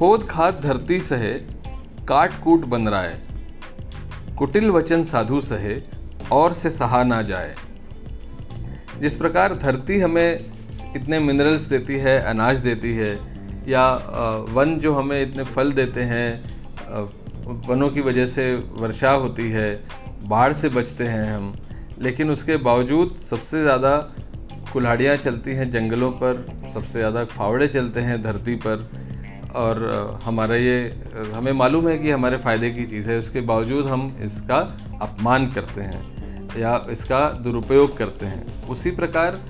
खोद खाद धरती सहे, काट कूट बन रहा है कुटिल वचन साधु सहे, और से सहा ना जाए जिस प्रकार धरती हमें इतने मिनरल्स देती है, अनाज देती है, या वन जो हमें इतने फल देते हैं वनों की वजह से वर्षा होती है, बाढ़ से बचते हैं हम, लेकिन उसके बावजूद सबसे ज़्यादा कुल्हाड़ियाँ चलती हैं जंगलों पर, सबसे ज़्यादा फावड़े चलते हैं धरती पर और हमारा ये, हमें मालूम है कि हमारे फ़ायदे की चीज़ है, उसके बावजूद हम इसका अपमान करते हैं या इसका दुरुपयोग करते हैं। उसी प्रकार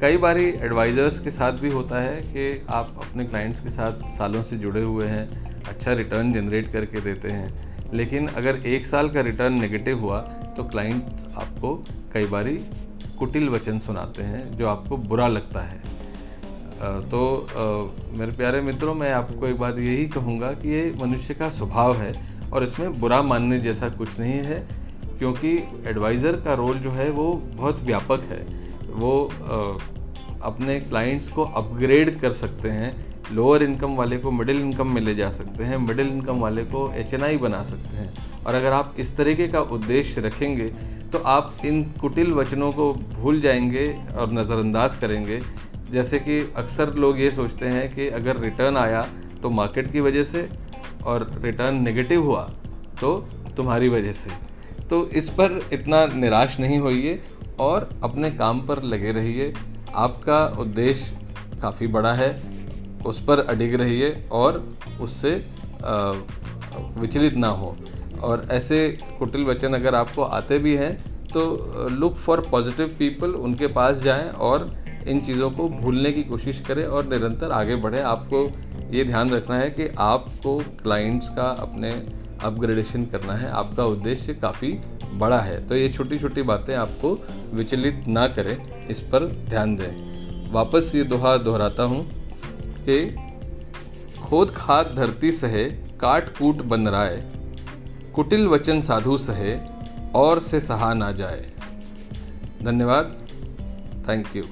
कई बारी एडवाइज़र्स के साथ भी होता है कि आप अपने क्लाइंट्स के साथ सालों से जुड़े हुए हैं अच्छा रिटर्न जनरेट करके देते हैं, लेकिन अगर एक साल का रिटर्न नेगेटिव हुआ तो क्लाइंट आपको कई बारी कुटिल वचन सुनाते हैं, जो आपको बुरा लगता है। तो मेरे प्यारे मित्रों, मैं आपको एक बात यही कहूँगा कि ये मनुष्य का स्वभाव है और इसमें बुरा मानने जैसा कुछ नहीं है, क्योंकि एडवाइज़र का रोल जो है वो बहुत व्यापक है। वो अपने क्लाइंट्स को अपग्रेड कर सकते हैं लोअर इनकम वाले को मिडिल इनकम में ले जा सकते हैं मिडिल इनकम वाले को एचएनआई बना सकते हैं। और अगर आप इस तरीके का उद्देश्य रखेंगे तो आप इन कुटिल वचनों को भूल जाएँगे और नज़रअंदाज करेंगे जैसे कि अक्सर लोग ये सोचते हैं कि अगर रिटर्न आया तो मार्केट की वजह से और रिटर्न नेगेटिव हुआ तो तुम्हारी वजह से। तो इस पर इतना निराश नहीं होइए और अपने काम पर लगे रहिए। आपका उद्देश्य काफ़ी बड़ा है, उस पर अडिग रहिए और उससे विचलित ना हो। और ऐसे कुटिल वचन अगर आपको आते भी हैं तो लुक फॉर पॉजिटिव पीपल उनके पास जाएँ और इन चीज़ों को भूलने की कोशिश करें और निरंतर आगे बढ़ें। आपको ये ध्यान रखना है कि आपको क्लाइंट्स का अपने अपग्रेडेशन करना है। आपका उद्देश्य काफ़ी बड़ा है। तो ये छोटी छोटी बातें आपको विचलित ना करें, इस पर ध्यान दें। वापस ये दोहा दोहराता हूँ कि खोद खाद धरती सहे, काट कूट बन राय, कुटिल वचन साधु सहे, और से सहा ना जाए धन्यवाद। Thank you